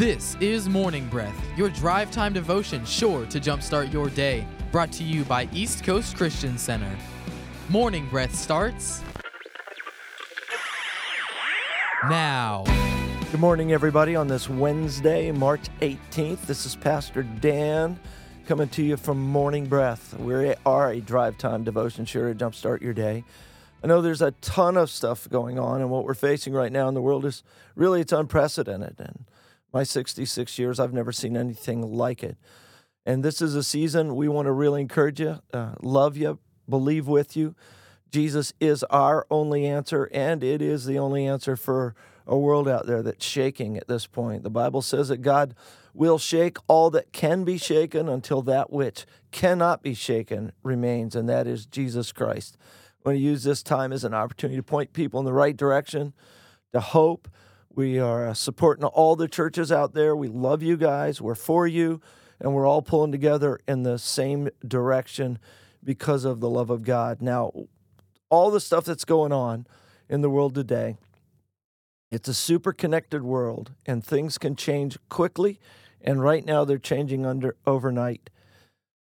This is Morning Breath, your drive time devotion sure to jumpstart your day. Brought to you by East Coast Christian Center. Morning Breath starts now. Good morning, everybody, on this Wednesday, March 18th. This is Pastor Dan coming to you from Morning Breath. We are a drive time devotion sure to jumpstart your day. I know there's a ton of stuff going on, and what we're facing right now in the world is really it's unprecedented. And my 66 years, I've never seen anything like it. And this is a season we want to really encourage you, uh, love you, believe with you. Jesus is our only answer, and it is the only answer for a world out there that's shaking at this point. The Bible says that God will shake all that can be shaken until that which cannot be shaken remains, and that is Jesus Christ. I want to use this time as an opportunity to point people in the right direction, to hope. We are uh, supporting all the churches out there. We love you guys. We're for you, and we're all pulling together in the same direction because of the love of God. Now, all the stuff that's going on in the world today, it's a super connected world, and things can change quickly. And right now, they're changing under overnight.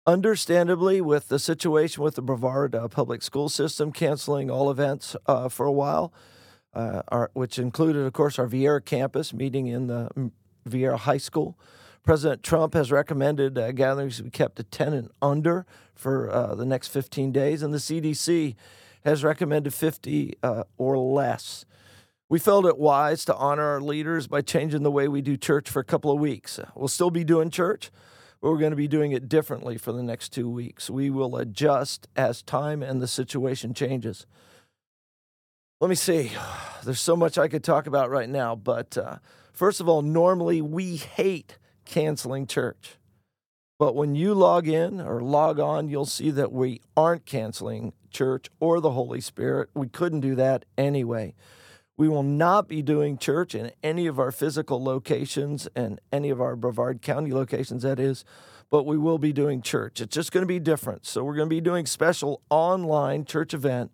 Understandably, with the situation with the Brevard uh, public school system canceling all events uh, for a while, uh, our, which included, of course, our Viera campus meeting in the mm, Viera High School. President Trump has recommended uh, gatherings be kept to 10 and under for uh, the next 15 days, and the CDC has recommended 50 uh, or less. We felt it wise to honor our leaders by changing the way we do church for a couple of weeks. We'll still be doing church, but we're going to be doing it differently for the next two weeks. We will adjust as time and the situation changes. Let me see. There's so much I could talk about right now, but uh, first of all, normally we hate canceling church. But when you log in or log on, you'll see that we aren't canceling church or the Holy Spirit. We couldn't do that anyway. We will not be doing church in any of our physical locations and any of our Brevard County locations, that is, but we will be doing church. It's just going to be different. So we're going to be doing special online church event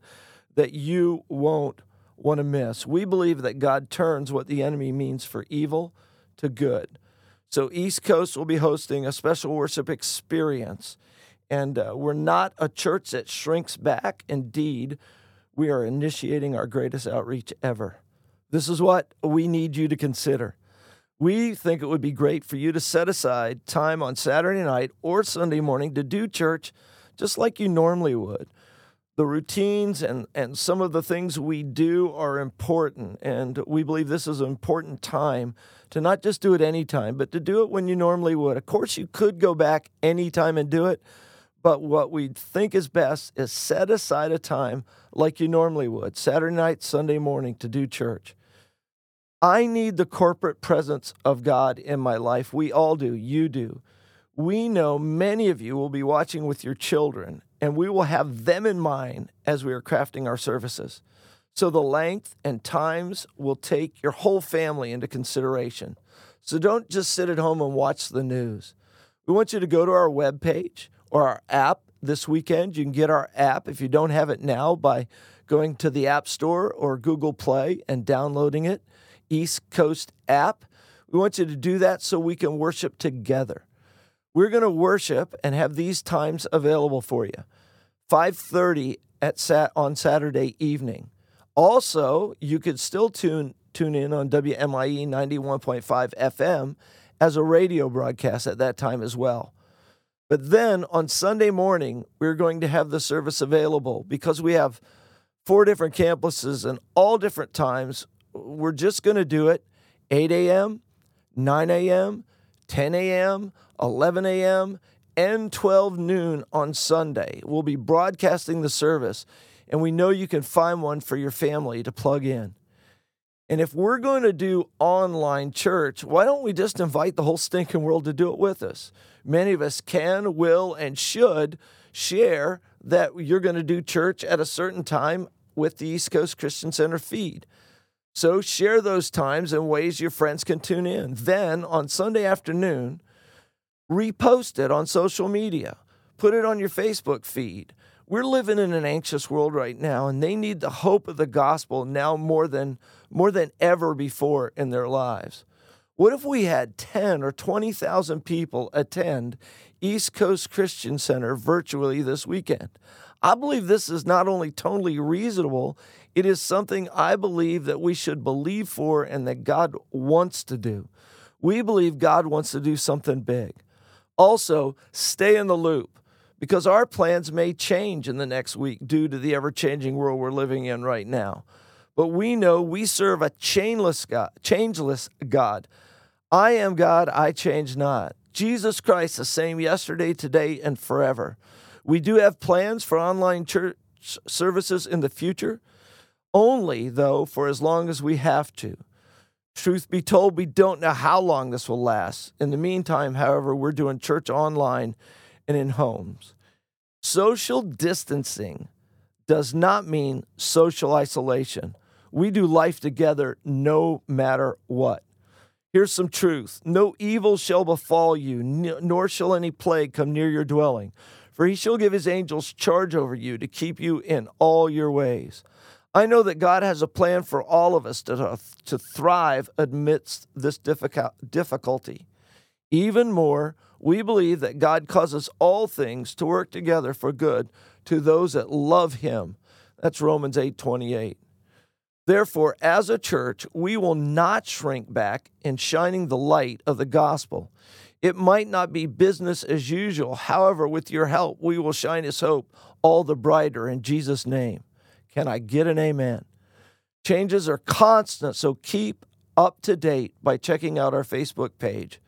that you won't want to miss. We believe that God turns what the enemy means for evil to good. So, East Coast will be hosting a special worship experience. And uh, we're not a church that shrinks back. Indeed, we are initiating our greatest outreach ever. This is what we need you to consider. We think it would be great for you to set aside time on Saturday night or Sunday morning to do church just like you normally would the routines and, and some of the things we do are important. And we believe this is an important time to not just do it anytime, but to do it when you normally would. Of course, you could go back anytime and do it, but what we think is best is set aside a time like you normally would, Saturday night, Sunday morning, to do church. I need the corporate presence of God in my life. We all do. You do. We know many of you will be watching with your children, and we will have them in mind as we are crafting our services. So the length and times will take your whole family into consideration. So don't just sit at home and watch the news. We want you to go to our webpage or our app this weekend. You can get our app if you don't have it now by going to the App Store or Google Play and downloading it. East Coast app. We want you to do that so we can worship together. We're going to worship and have these times available for you. 5:30 at sat on Saturday evening. Also, you could still tune tune in on WMIE 91.5 FM as a radio broadcast at that time as well. But then on Sunday morning, we're going to have the service available because we have four different campuses and all different times. We're just going to do it 8 a.m., 9 a.m., 10 a.m., 11 a.m., and 12 noon on Sunday. We'll be broadcasting the service, and we know you can find one for your family to plug in. And if we're going to do online church, why don't we just invite the whole stinking world to do it with us? Many of us can, will, and should share that you're going to do church at a certain time with the East Coast Christian Center feed. So share those times and ways your friends can tune in. Then on Sunday afternoon, repost it on social media, put it on your Facebook feed. We're living in an anxious world right now, and they need the hope of the gospel now more than, more than ever before in their lives. What if we had 10 or 20,000 people attend East Coast Christian Center virtually this weekend? I believe this is not only totally reasonable, it is something I believe that we should believe for and that God wants to do. We believe God wants to do something big. Also, stay in the loop because our plans may change in the next week due to the ever changing world we're living in right now. But we know we serve a chainless God, changeless God. I am God, I change not. Jesus Christ, the same yesterday, today, and forever. We do have plans for online church services in the future, only, though, for as long as we have to. Truth be told, we don't know how long this will last. In the meantime, however, we're doing church online and in homes. Social distancing does not mean social isolation. We do life together no matter what. Here's some truth No evil shall befall you, nor shall any plague come near your dwelling. For he shall give his angels charge over you to keep you in all your ways. I know that God has a plan for all of us to, to thrive amidst this difficulty. Even more, we believe that God causes all things to work together for good to those that love him. That's Romans 8 28. Therefore, as a church, we will not shrink back in shining the light of the gospel. It might not be business as usual. However, with your help, we will shine his hope all the brighter in Jesus' name. Can I get an amen? Changes are constant, so keep up to date by checking out our Facebook page.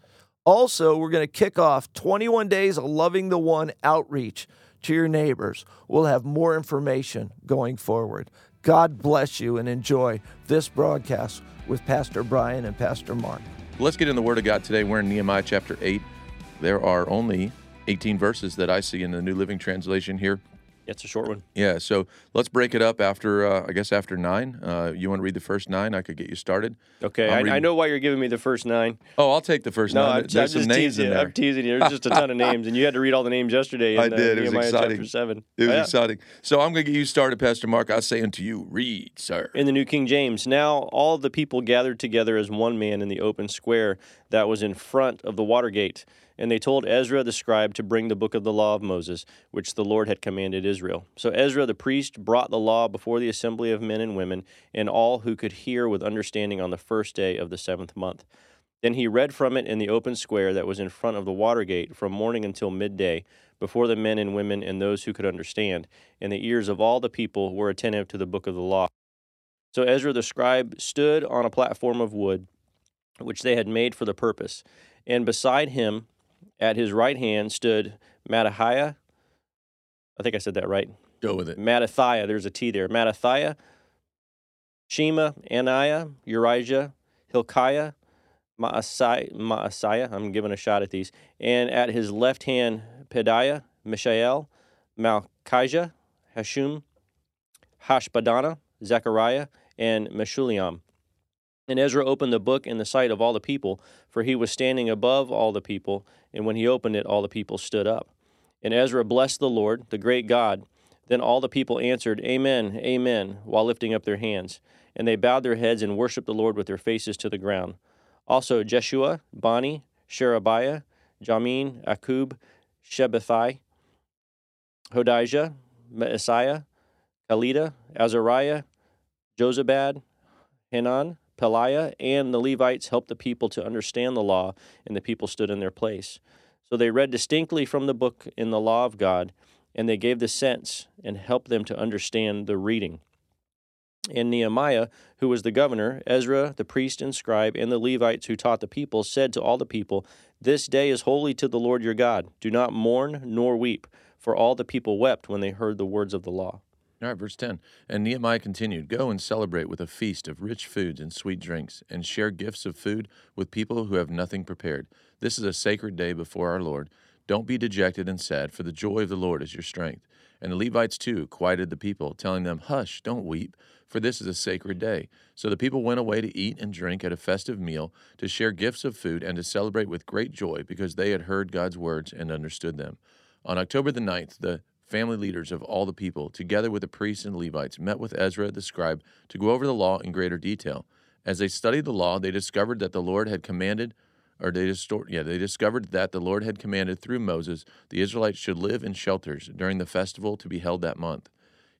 Also, we're going to kick off 21 days of Loving the One outreach to your neighbors. We'll have more information going forward. God bless you and enjoy this broadcast with Pastor Brian and Pastor Mark. Let's get in the Word of God today. We're in Nehemiah chapter 8. There are only 18 verses that I see in the New Living Translation here. It's a short one. Yeah, so let's break it up after, uh, I guess, after nine. Uh, you want to read the first nine? I could get you started. Okay, I, I, know why you're giving me the first nine. Oh, I'll take the first no, nine. I'm, There's I'm some names in there. I'm teasing you. There's just a ton of names, and you had to read all the names yesterday. In, I did. Uh, it was Nehemiah exciting. Chapter seven. It was oh, yeah. exciting. So I'm going to get you started, Pastor Mark. I say unto you, read, sir. In the New King James, now all the people gathered together as one man in the open square that was in front of the water gate. And they told Ezra the scribe to bring the book of the law of Moses, which the Lord had commanded Israel. So Ezra the priest brought the law before the assembly of men and women, and all who could hear with understanding on the first day of the seventh month. Then he read from it in the open square that was in front of the water gate from morning until midday, before the men and women and those who could understand, and the ears of all the people were attentive to the book of the law. So Ezra the scribe stood on a platform of wood, which they had made for the purpose, and beside him at his right hand stood Mattithiah. I think I said that right. Go with it. Mattithiah. There's a T there. Mattithiah, Shema, Ananiah, Urijah, Hilkiah, Maasai, Maaseiah. I'm giving a shot at these. And at his left hand, Pedaiah, Mishael, Malchijah, Hashum, Hashbadana, Zechariah, and Meshullam. And Ezra opened the book in the sight of all the people, for he was standing above all the people, and when he opened it, all the people stood up. And Ezra blessed the Lord, the great God. Then all the people answered, Amen, Amen, while lifting up their hands. And they bowed their heads and worshipped the Lord with their faces to the ground. Also Jeshua, Bani, Sherebiah, Jamin, Akkub, Shabbethai, Hodijah, Maaseiah, Kelita, Azariah, Jozabad, Hanan, Pelaiah and the Levites helped the people to understand the law, and the people stood in their place. So they read distinctly from the book in the law of God, and they gave the sense and helped them to understand the reading. And Nehemiah, who was the governor, Ezra, the priest and scribe, and the Levites who taught the people, said to all the people, This day is holy to the Lord your God. Do not mourn nor weep. For all the people wept when they heard the words of the law. All right, verse 10. And Nehemiah continued Go and celebrate with a feast of rich foods and sweet drinks, and share gifts of food with people who have nothing prepared. This is a sacred day before our Lord. Don't be dejected and sad, for the joy of the Lord is your strength. And the Levites too quieted the people, telling them, Hush, don't weep, for this is a sacred day. So the people went away to eat and drink at a festive meal, to share gifts of food, and to celebrate with great joy, because they had heard God's words and understood them. On October the 9th, the family leaders of all the people, together with the priests and Levites, met with Ezra the scribe to go over the law in greater detail. As they studied the law, they discovered that the Lord had commanded, or they distor- yeah, they discovered that the Lord had commanded through Moses the Israelites should live in shelters during the festival to be held that month.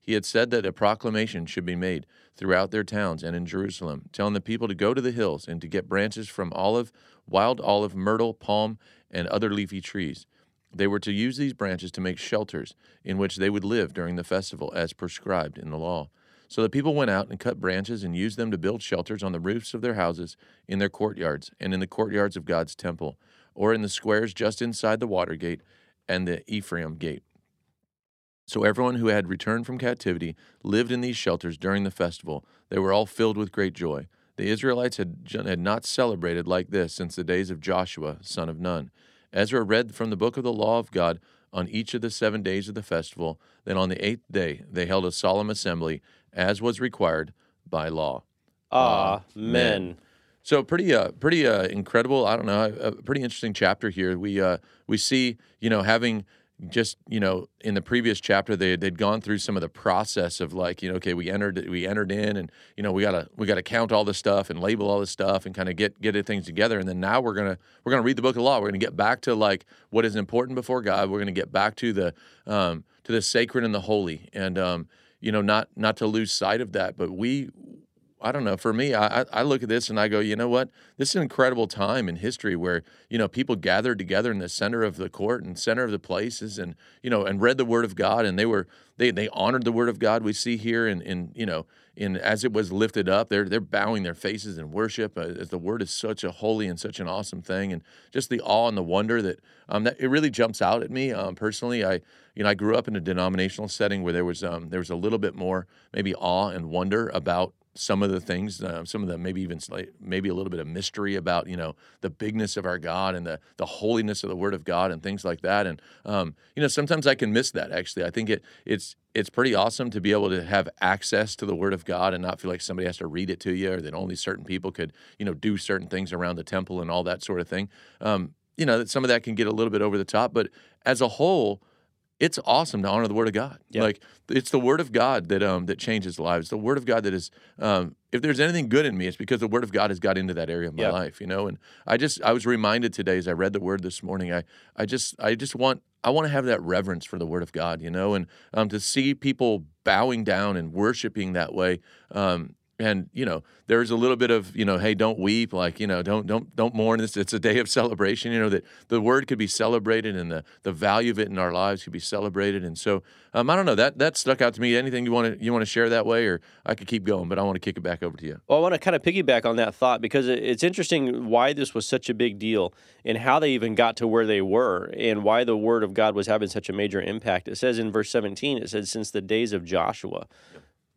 He had said that a proclamation should be made throughout their towns and in Jerusalem, telling the people to go to the hills and to get branches from olive, wild olive, myrtle, palm, and other leafy trees. They were to use these branches to make shelters in which they would live during the festival as prescribed in the law. So the people went out and cut branches and used them to build shelters on the roofs of their houses, in their courtyards, and in the courtyards of God's temple, or in the squares just inside the water gate and the Ephraim gate. So everyone who had returned from captivity lived in these shelters during the festival. They were all filled with great joy. The Israelites had, had not celebrated like this since the days of Joshua, son of Nun. Ezra read from the book of the law of God on each of the seven days of the festival. Then on the eighth day, they held a solemn assembly, as was required by law. Amen. So pretty, uh, pretty uh, incredible. I don't know, a, a pretty interesting chapter here. We uh, we see, you know, having just you know in the previous chapter they they'd gone through some of the process of like you know okay we entered we entered in and you know we gotta we gotta count all this stuff and label all this stuff and kind of get get things together. And then now we're gonna we're gonna read the book of law. We're gonna get back to like what is important before God. We're gonna get back to the um, to the sacred and the holy. And um, you know not not to lose sight of that but we I don't know. For me, I, I look at this and I go, you know what? This is an incredible time in history where you know people gathered together in the center of the court and center of the places, and you know, and read the Word of God, and they were they they honored the Word of God. We see here, in in you know, in as it was lifted up, they're they're bowing their faces in worship, uh, as the Word is such a holy and such an awesome thing, and just the awe and the wonder that um that it really jumps out at me um, personally. I you know I grew up in a denominational setting where there was um there was a little bit more maybe awe and wonder about some of the things, uh, some of the maybe even maybe a little bit of mystery about you know the bigness of our God and the the holiness of the Word of God and things like that. And um, you know sometimes I can miss that. Actually, I think it it's it's pretty awesome to be able to have access to the Word of God and not feel like somebody has to read it to you or that only certain people could you know do certain things around the temple and all that sort of thing. Um, you know that some of that can get a little bit over the top, but as a whole it's awesome to honor the word of God. Yeah. Like it's the word of God that um that changes lives. The word of God that is um if there's anything good in me, it's because the word of God has got into that area of my Yeah. life, you know. And I just I was reminded today as I read the word this morning. I I just I just want I want to have that reverence for the word of God, you know, and um to see people bowing down and worshiping that way. Um and you know there's a little bit of you know hey don't weep like you know don't don't don't mourn. This it's a day of celebration you know that the word could be celebrated and the the value of it in our lives could be celebrated. And so um, i don't know that that stuck out to me. Anything you want to you want to share that way or i could keep going but i want to kick it back over to you. Well, I want to kind of piggyback on that thought because it's interesting why this was such a big deal and how they even got to where they were and why the word of God was having such a major impact. It says in verse 17, it says, Since the days of Joshua,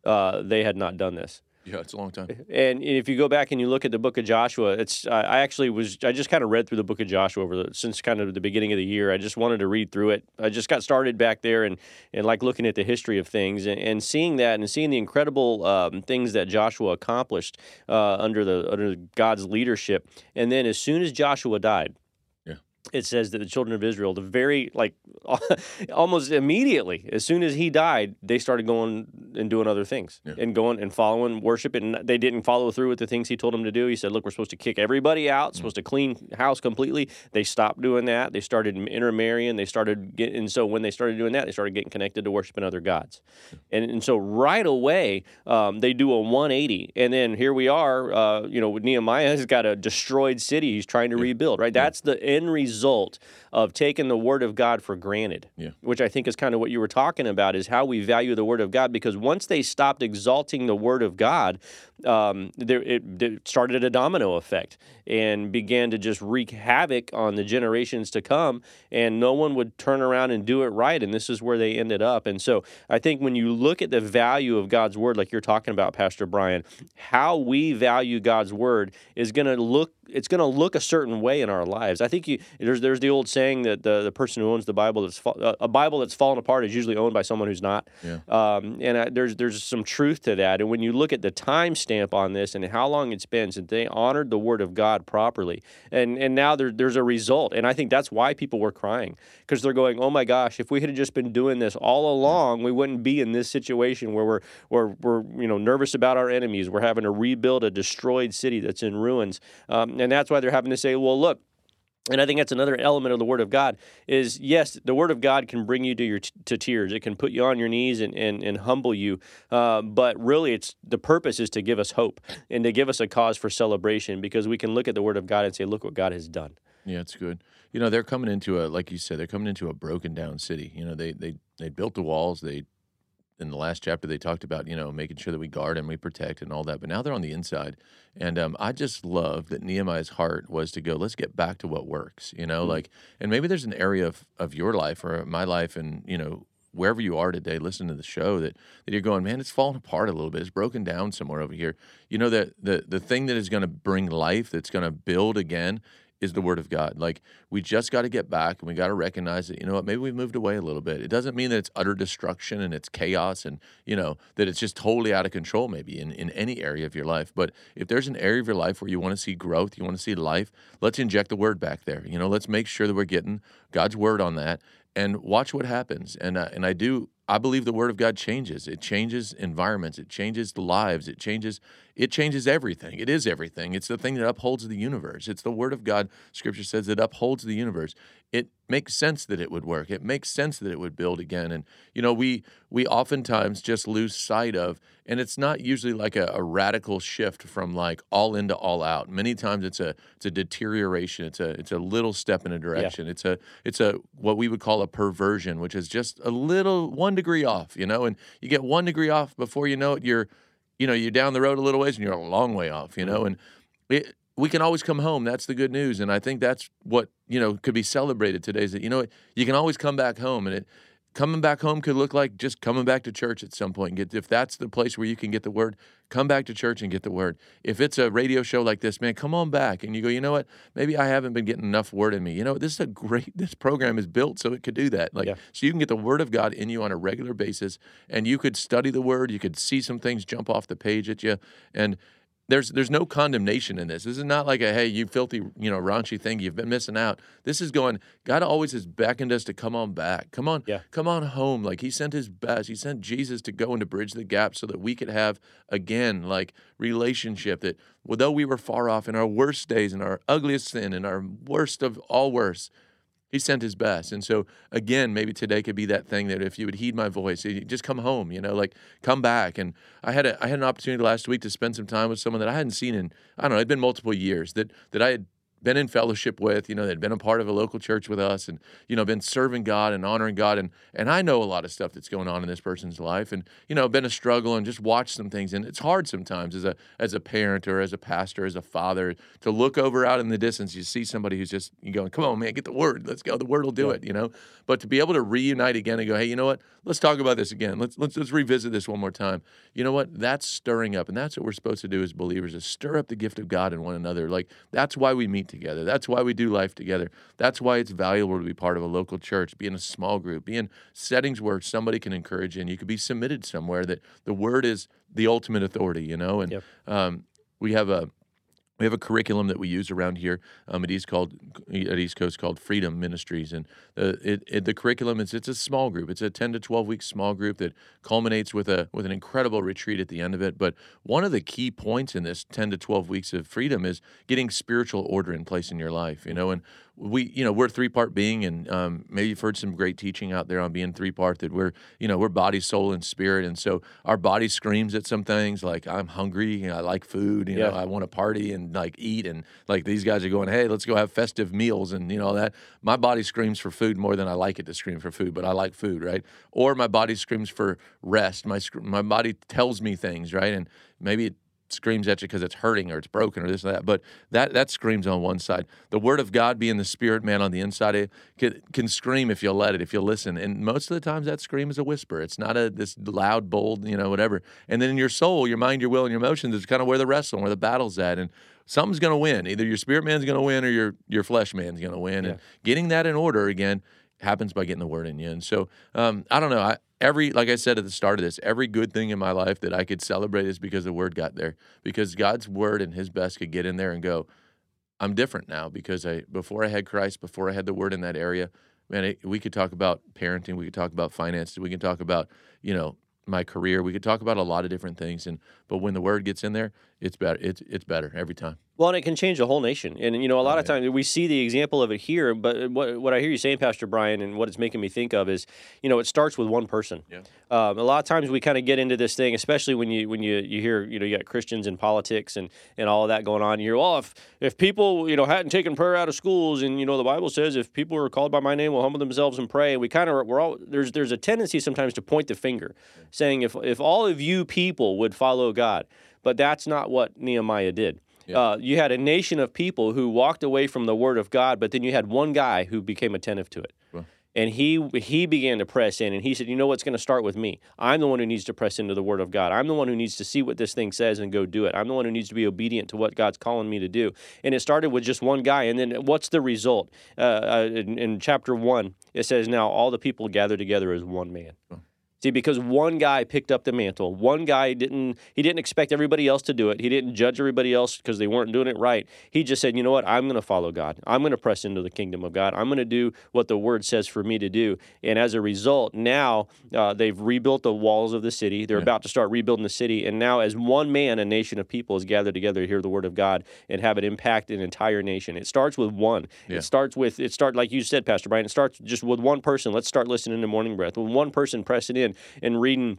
uh, they had not done this. Yeah it's a long time And if you go back and you look at the book of Joshua, it's I I actually was I just kind of read through the book of Joshua over the since kind of the beginning of the year. I just wanted to read through it. I just got started back there and and like looking at the history of things and, and seeing that and seeing the incredible um, things that Joshua accomplished uh, under the under God's leadership. And then as soon as Joshua died. Yeah. It says that the children of Israel, the very like almost immediately, as soon as he died, they started going and doing other things Yeah. and going and following worship. And they didn't follow through with the things he told them to do. He said, "Look, we're supposed to kick everybody out, supposed to clean house completely." They stopped doing that. They started intermarrying. They started getting. And so when they started doing that, they started getting connected to worshiping other gods. And and so right away, um, they do a 180. And then here we are. Uh, you know, Nehemiah has got a destroyed city. He's trying to rebuild. Right. That's the end result result of taking the word of God for granted Yeah. which I think is kind of what you were talking about, is how we value the Word of God. Because once they stopped exalting the Word of God, um, there, it, it started a domino effect and began to just wreak havoc on the generations to come. And no one would turn around and do it right. And this is where they ended up. And so I think when you look at the value of God's Word, like you're talking about, Pastor Brian, how we value God's Word is going to look it's going to look a certain way in our lives. I think you there's there's the old saying that the, the person who owns the Bible that's fa- a Bible that's fallen apart is usually owned by someone who's not. Yeah. Um, and I, there's there's some truth to that. And when you look at the time stamp on this and how long it's been since they honored the Word of God properly, and and now there, there's a result. And I think that's why people were crying because they're going, oh my gosh, if we had just been doing this all along, we wouldn't be in this situation where we're we're, we're you know nervous about our enemies. We're having to rebuild a destroyed city that's in ruins, um, and that's why they're having to say, well, look and I think that's another element of the Word of God is yes, the Word of God can bring you to your to tears. It can put you on your knees and and, and humble you. Uh, but really, it's the purpose is to give us hope and to give us a cause for celebration because we can look at the Word of God and say, look what God has done. Yeah, it's good. You know, they're coming into a like you said, they're coming into a broken down city. You know, they they they built the walls. They in the last chapter they talked about you know making sure that we guard and we protect and all that but now they're on the inside. And um, i just love that nehemiah's heart was to go let's get back to what works you know mm-hmm. like and maybe there's an area of, of your life or my life and you know wherever you are today listening to the show that, that you're going man it's falling apart a little bit. It's broken down somewhere over here. You know that the, the thing that is going to bring life that's going to build again is the word of God. Like we just got to get back and we got to recognize that, you know what, maybe we've moved away a little bit. It doesn't mean that it's utter destruction and it's chaos and, you know, that it's just totally out of control maybe in, in any area of your life. But if there's an area of your life where you want to see growth, you want to see life, let's inject the word back there. You know, let's make sure that we're getting God's word on that and watch what happens. And uh, and I do I believe the word of God changes. It changes environments. It changes lives. It changes it changes everything. It is everything. It's the thing that upholds the universe. It's the word of God. Scripture says it upholds the universe. It makes sense that it would work. It makes sense that it would build again. And you know, we we oftentimes just lose sight of, and it's not usually like a, a radical shift from like all into all out. Many times it's a it's a deterioration. It's a it's a little step in a direction. Yeah. It's a it's a what we would call a perversion, which is just a little one degree off, you know, and you get one degree off before you know it, you're you know, you're down the road a little ways and you're a long way off, you know, mm-hmm. and it, we can always come home. That's the good news. And I think that's what, you know, could be celebrated today is that, you know, you can always come back home. And it, coming back home could look like just coming back to church at some point. Get if that's the place where you can get the word, come back to church and get the word. If it's a radio show like this, man, come on back and you go, you know what? Maybe I haven't been getting enough word in me. You know, this is a great this program is built so it could do that. Like yeah. so you can get the word of God in you on a regular basis and you could study the word, you could see some things jump off the page at you and there's there's no condemnation in this. This is not like a hey, you filthy, you know, raunchy thing. You've been missing out. This is going. God always has beckoned us to come on back. Come on, yeah. come on home. Like He sent His best. He sent Jesus to go and to bridge the gap so that we could have again like relationship. That although we were far off in our worst days, in our ugliest sin, in our worst of all worst, he sent his best. And so, again, maybe today could be that thing that if you would heed my voice, eh, just come home, you know, like come back. And I had a, I had an opportunity last week to spend some time with someone that I hadn't seen in, I don't know, it'd been multiple years that, that I had been in fellowship with, you know, they'd been a part of a local church with us and, you know, been serving God and honoring God. And, and I know a lot of stuff that's going on in this person's life and, you know, been a struggle and just watch some things. And it's hard sometimes as a, as a parent or as a pastor, as a father to look over out in the distance. You see somebody who's just you going, come on, man, get the word. Let's go. The word will do yeah. it, you know, but to be able to reunite again and go, Hey, you know what? Let's talk about this again. Let's, let's, let's revisit this one more time. You know what? That's stirring up. And that's what we're supposed to do as believers is stir up the gift of God in one another. Like that's why we meet together. That's why we do life together. That's why it's valuable to be part of a local church, be in a small group, be in settings where somebody can encourage you and you could be submitted somewhere that the word is the ultimate authority, you know? And yep. um, we have a we have a curriculum that we use around here um, at East called at East Coast called Freedom Ministries, and the it, it, the curriculum is it's a small group. It's a ten to twelve week small group that culminates with a with an incredible retreat at the end of it. But one of the key points in this ten to twelve weeks of freedom is getting spiritual order in place in your life. You know, and we you know we're three part being and um, maybe you've heard some great teaching out there on being three part that we're you know we're body soul and spirit and so our body screams at some things like i'm hungry you know, i like food you yeah. know i want to party and like eat and like these guys are going hey let's go have festive meals and you know that. My body screams for food more than i like it to scream for food but i like food right? Or my body screams for rest. My my body tells me things right? And maybe it screams at you because it's hurting or it's broken or this or that. But that that screams on one side. The word of God being the spirit man on the inside you can, can scream if you'll let it, if you'll listen. And most of the times that scream is a whisper. It's not a this loud, bold, you know, whatever. And then in your soul, your mind, your will, and your emotions is kind of where the wrestle, where the battle's at. And something's going to win. Either your spirit man's going to win or your your flesh man's going to win. And getting that in order again happens by getting the word in you. And so um, I don't know. I, every like I said at the start of this, every good thing in my life that I could celebrate is because the word got there. Because God's word and His best could get in there and go. I'm different now because I before I had Christ, before I had the word in that area. Man, it, we could talk about parenting, we could talk about finances, we can talk about you know my career, we could talk about a lot of different things. And but when the word gets in there, it's better. It's it's better every time. Well, and it can change the whole nation. And, you know, a lot Oh, of yeah. times we see the example of it here, but what, what I hear you saying, Pastor Brian, and what it's making me think of is, you know, it starts with one person. Yeah. Um, a lot of times we kind of get into this thing, especially when you when you, you hear, you know, you got Christians in politics and, and all of that going on. You're, well, if, if people, you know, hadn't taken prayer out of schools and, you know, the Bible says if people are called by my name will humble themselves and pray, we kind of, we're all, there's, there's a tendency sometimes to point the finger saying if, if all of you people would follow God, but that's not what Nehemiah did. Uh, you had a nation of people who walked away from the word of God, but then you had one guy who became attentive to it. Well. And he he began to press in, and he said, "You know what's going to start with me? I'm the one who needs to press into the Word of God. I'm the one who needs to see what this thing says and go do it. I'm the one who needs to be obedient to what God's calling me to do." And it started with just one guy, and then what's the result? Uh, uh, in, in chapter one, it says, "Now all the people gathered together as one man." See, because one guy picked up the mantle, one guy didn't he didn't expect everybody else to do it. He didn't judge everybody else because they weren't doing it right. He just said, "You know what? I'm going to follow God. I'm going to press into the kingdom of God. I'm going to do what the word says for me to do." And as a result, now uh, they've rebuilt the walls of the city. They're about to start rebuilding the city, and now as one man, a nation of people is gathered together to hear the word of God and have it impact an entire nation. It starts with one. Yeah. It starts with it start like you said, Pastor Brian. It starts just with one person. Let's start listening to Morning Breath. With one person pressing in and reading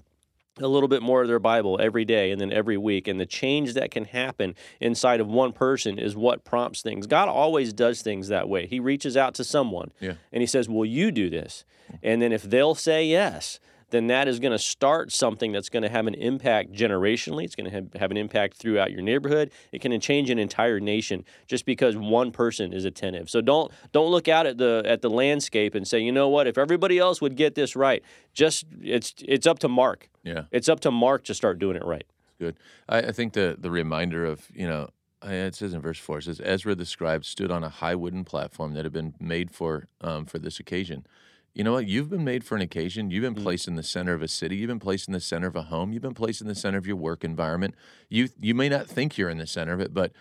a little bit more of their Bible every day and then every week. And the change that can happen inside of one person is what prompts things. God always does things that way. He reaches out to someone Yeah. and he says, Will you do this? And then if they'll say yes, then that is going to start something that's going to have an impact generationally. It's going to have, have an impact throughout your neighborhood. It can change an entire nation just because one person is attentive. So don't don't look out at the at the landscape and say, you know what? If everybody else would get this right, just it's it's up to Mark. Yeah. It's up to Mark to start doing it right. Good. I, I think the the reminder of you know it says in verse four it says Ezra the scribe stood on a high wooden platform that had been made for um, for this occasion. You know what? You've been made for an occasion. You've been mm. placed in the center of a city. You've been placed in the center of a home. You've been placed in the center of your work environment. You you may not think you're in the center of it, but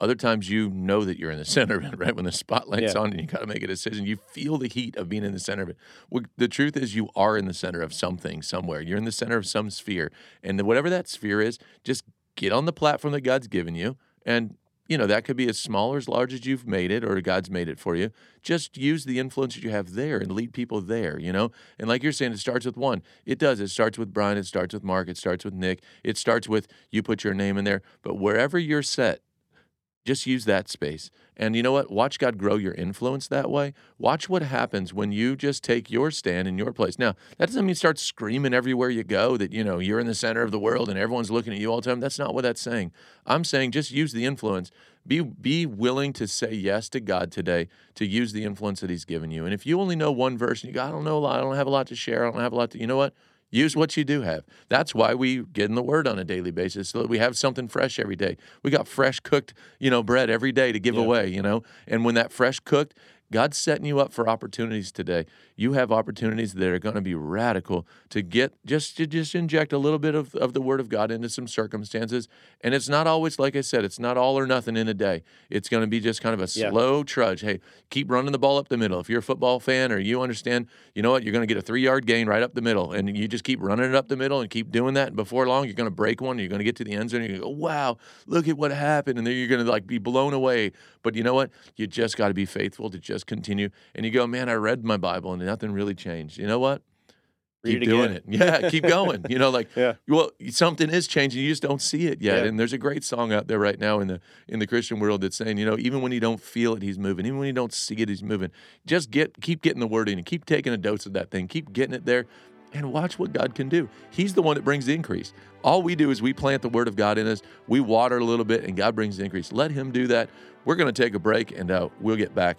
other times you know that you're in the center of it, right? When the spotlight's Yeah. on and you got to make a decision, you feel the heat of being in the center of it. Well, the truth is, you are in the center of something somewhere. You're in the center of some sphere, and whatever that sphere is, just get on the platform that God's given you, and you know that could be as small or as large as you've made it, or God's made it for you. Just use the influence that you have there and lead people there. You know, and like you're saying, it starts with one. It does. It starts with Brian. It starts with Mark. It starts with Nick. It starts with you put your name in there. But wherever you're set, just use that space. And you know what? Watch God grow your influence that way. Watch what happens when you just take your stand in your place. Now, that doesn't mean start screaming everywhere you go that, you know, you're in the center of the world and everyone's looking at you all the time. That's not what that's saying. I'm saying just use the influence. Be be willing to say yes to God today to use the influence that he's given you. And if you only know one verse and you go, I don't know a lot, I don't have a lot to share, I don't have a lot to, you know what? Use what you do have. That's why we get in the Word on a daily basis, so that we have something fresh every day. We got fresh cooked, you know, bread every day to give away, you know. And when that fresh cooked, God's setting you up for opportunities today. You have opportunities that are going to be radical to get just to just inject a little bit of, of the Word of God into some circumstances. And it's not always, like I said, it's not all or nothing in a day. It's going to be just kind of a Yeah. slow trudge. Hey, keep running the ball up the middle. If you're a football fan or you understand, you know what, you're going to get a three yard gain right up the middle. And you just keep running it up the middle and keep doing that. And before long, you're going to break one. You're going to get to the end zone. And you're going to go, wow, look at what happened. And then you're going to like be blown away. But you know what? You just got to be faithful to just continue. And you go, man, I read my Bible and nothing really changed. You know what? Read keep it doing again. it. Yeah, keep going. You know, like Yeah. well, something is changing. You just don't see it yet. Yeah. And there's a great song out there right now in the in the Christian world that's saying, you know, even when you don't feel it, he's moving. Even when you don't see it, he's moving. Just get keep getting the word in. and Keep taking a dose of that thing. Keep getting it there. and watch what God can do. He's the one that brings the increase. All we do is we plant the word of God in us, we water a little bit, and God brings the increase. Let Him do that. We're going to take a break, and uh, we'll get back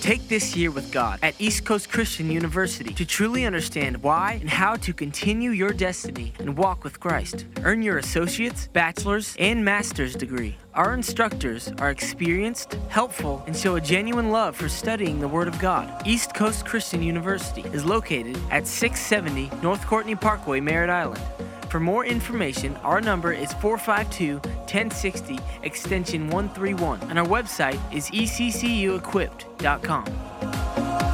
Take this year with God at East Coast Christian University to truly understand why and how to continue your destiny and walk with Christ. Earn your associate's, bachelor's, and master's degree. Our instructors are experienced, helpful, and show a genuine love for studying the Word of God. East Coast Christian University is located at 670 North Courtenay Parkway, Merritt Island. For more information, our number is 452 1060 extension 131, and our website is eccuequipped.com.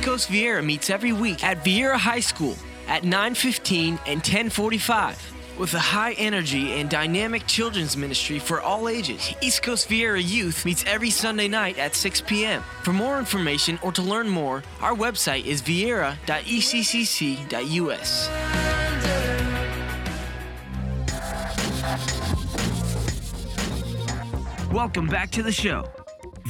East Coast Viera meets every week at Viera High School at 9:15 and 10:45 with a high energy and dynamic children's ministry for all ages. East Coast Viera Youth meets every Sunday night at 6 p.m. For more information or to learn more, our website is vieira.eccc.us. Welcome back to the show.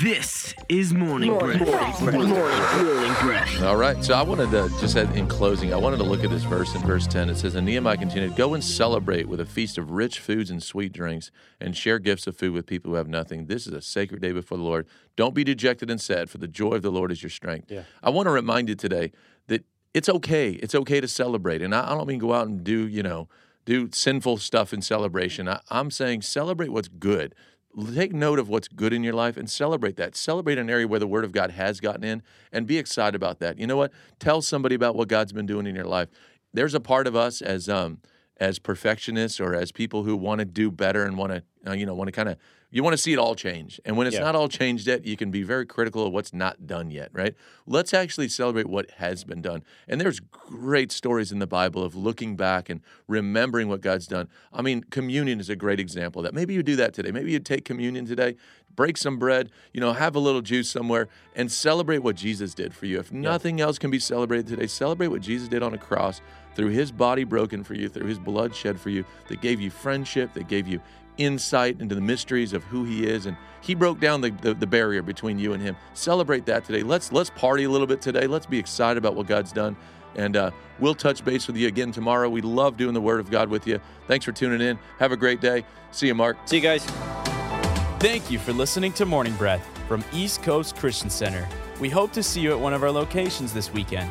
This is Morning Breath. Morning Breath. All right. So I wanted to just add in closing, I wanted to look at this verse in verse 10. It says, And Nehemiah continued, Go and celebrate with a feast of rich foods and sweet drinks, and share gifts of food with people who have nothing. This is a sacred day before the Lord. Don't be dejected and sad, for the joy of the Lord is your strength. Yeah. I want to remind you today that it's okay. It's okay to celebrate. And I, I don't mean go out and do, you know, do sinful stuff in celebration. I, I'm saying celebrate what's good take note of what's good in your life and celebrate that. Celebrate an area where the Word of God has gotten in and be excited about that. You know what? Tell somebody about what God's been doing in your life. There's a part of us as um as perfectionists or as people who want to do better and want to uh, you know want to kind of you want to see it all change. And when it's Yeah. not all changed yet, you can be very critical of what's not done yet, right? Let's actually celebrate what has been done. And there's great stories in the Bible of looking back and remembering what God's done. I mean, communion is a great example of that. Maybe you do that today. Maybe you take communion today, break some bread, you know, have a little juice somewhere and celebrate what Jesus did for you. If nothing else can be celebrated today, celebrate what Jesus did on a cross through his body broken for you, through his blood shed for you, that gave you friendship, that gave you insight into the mysteries of who he is and he broke down the, the, the barrier between you and him. Celebrate that today. Let's let's party a little bit today. Let's be excited about what god's done. And uh, we'll touch base with you again tomorrow. We love doing the word of god with you. Thanks for tuning in. Have a great day. See you mark. See you guys. Thank you for listening to Morning Breath from East Coast Christian Center. We hope to see you at one of our locations this weekend.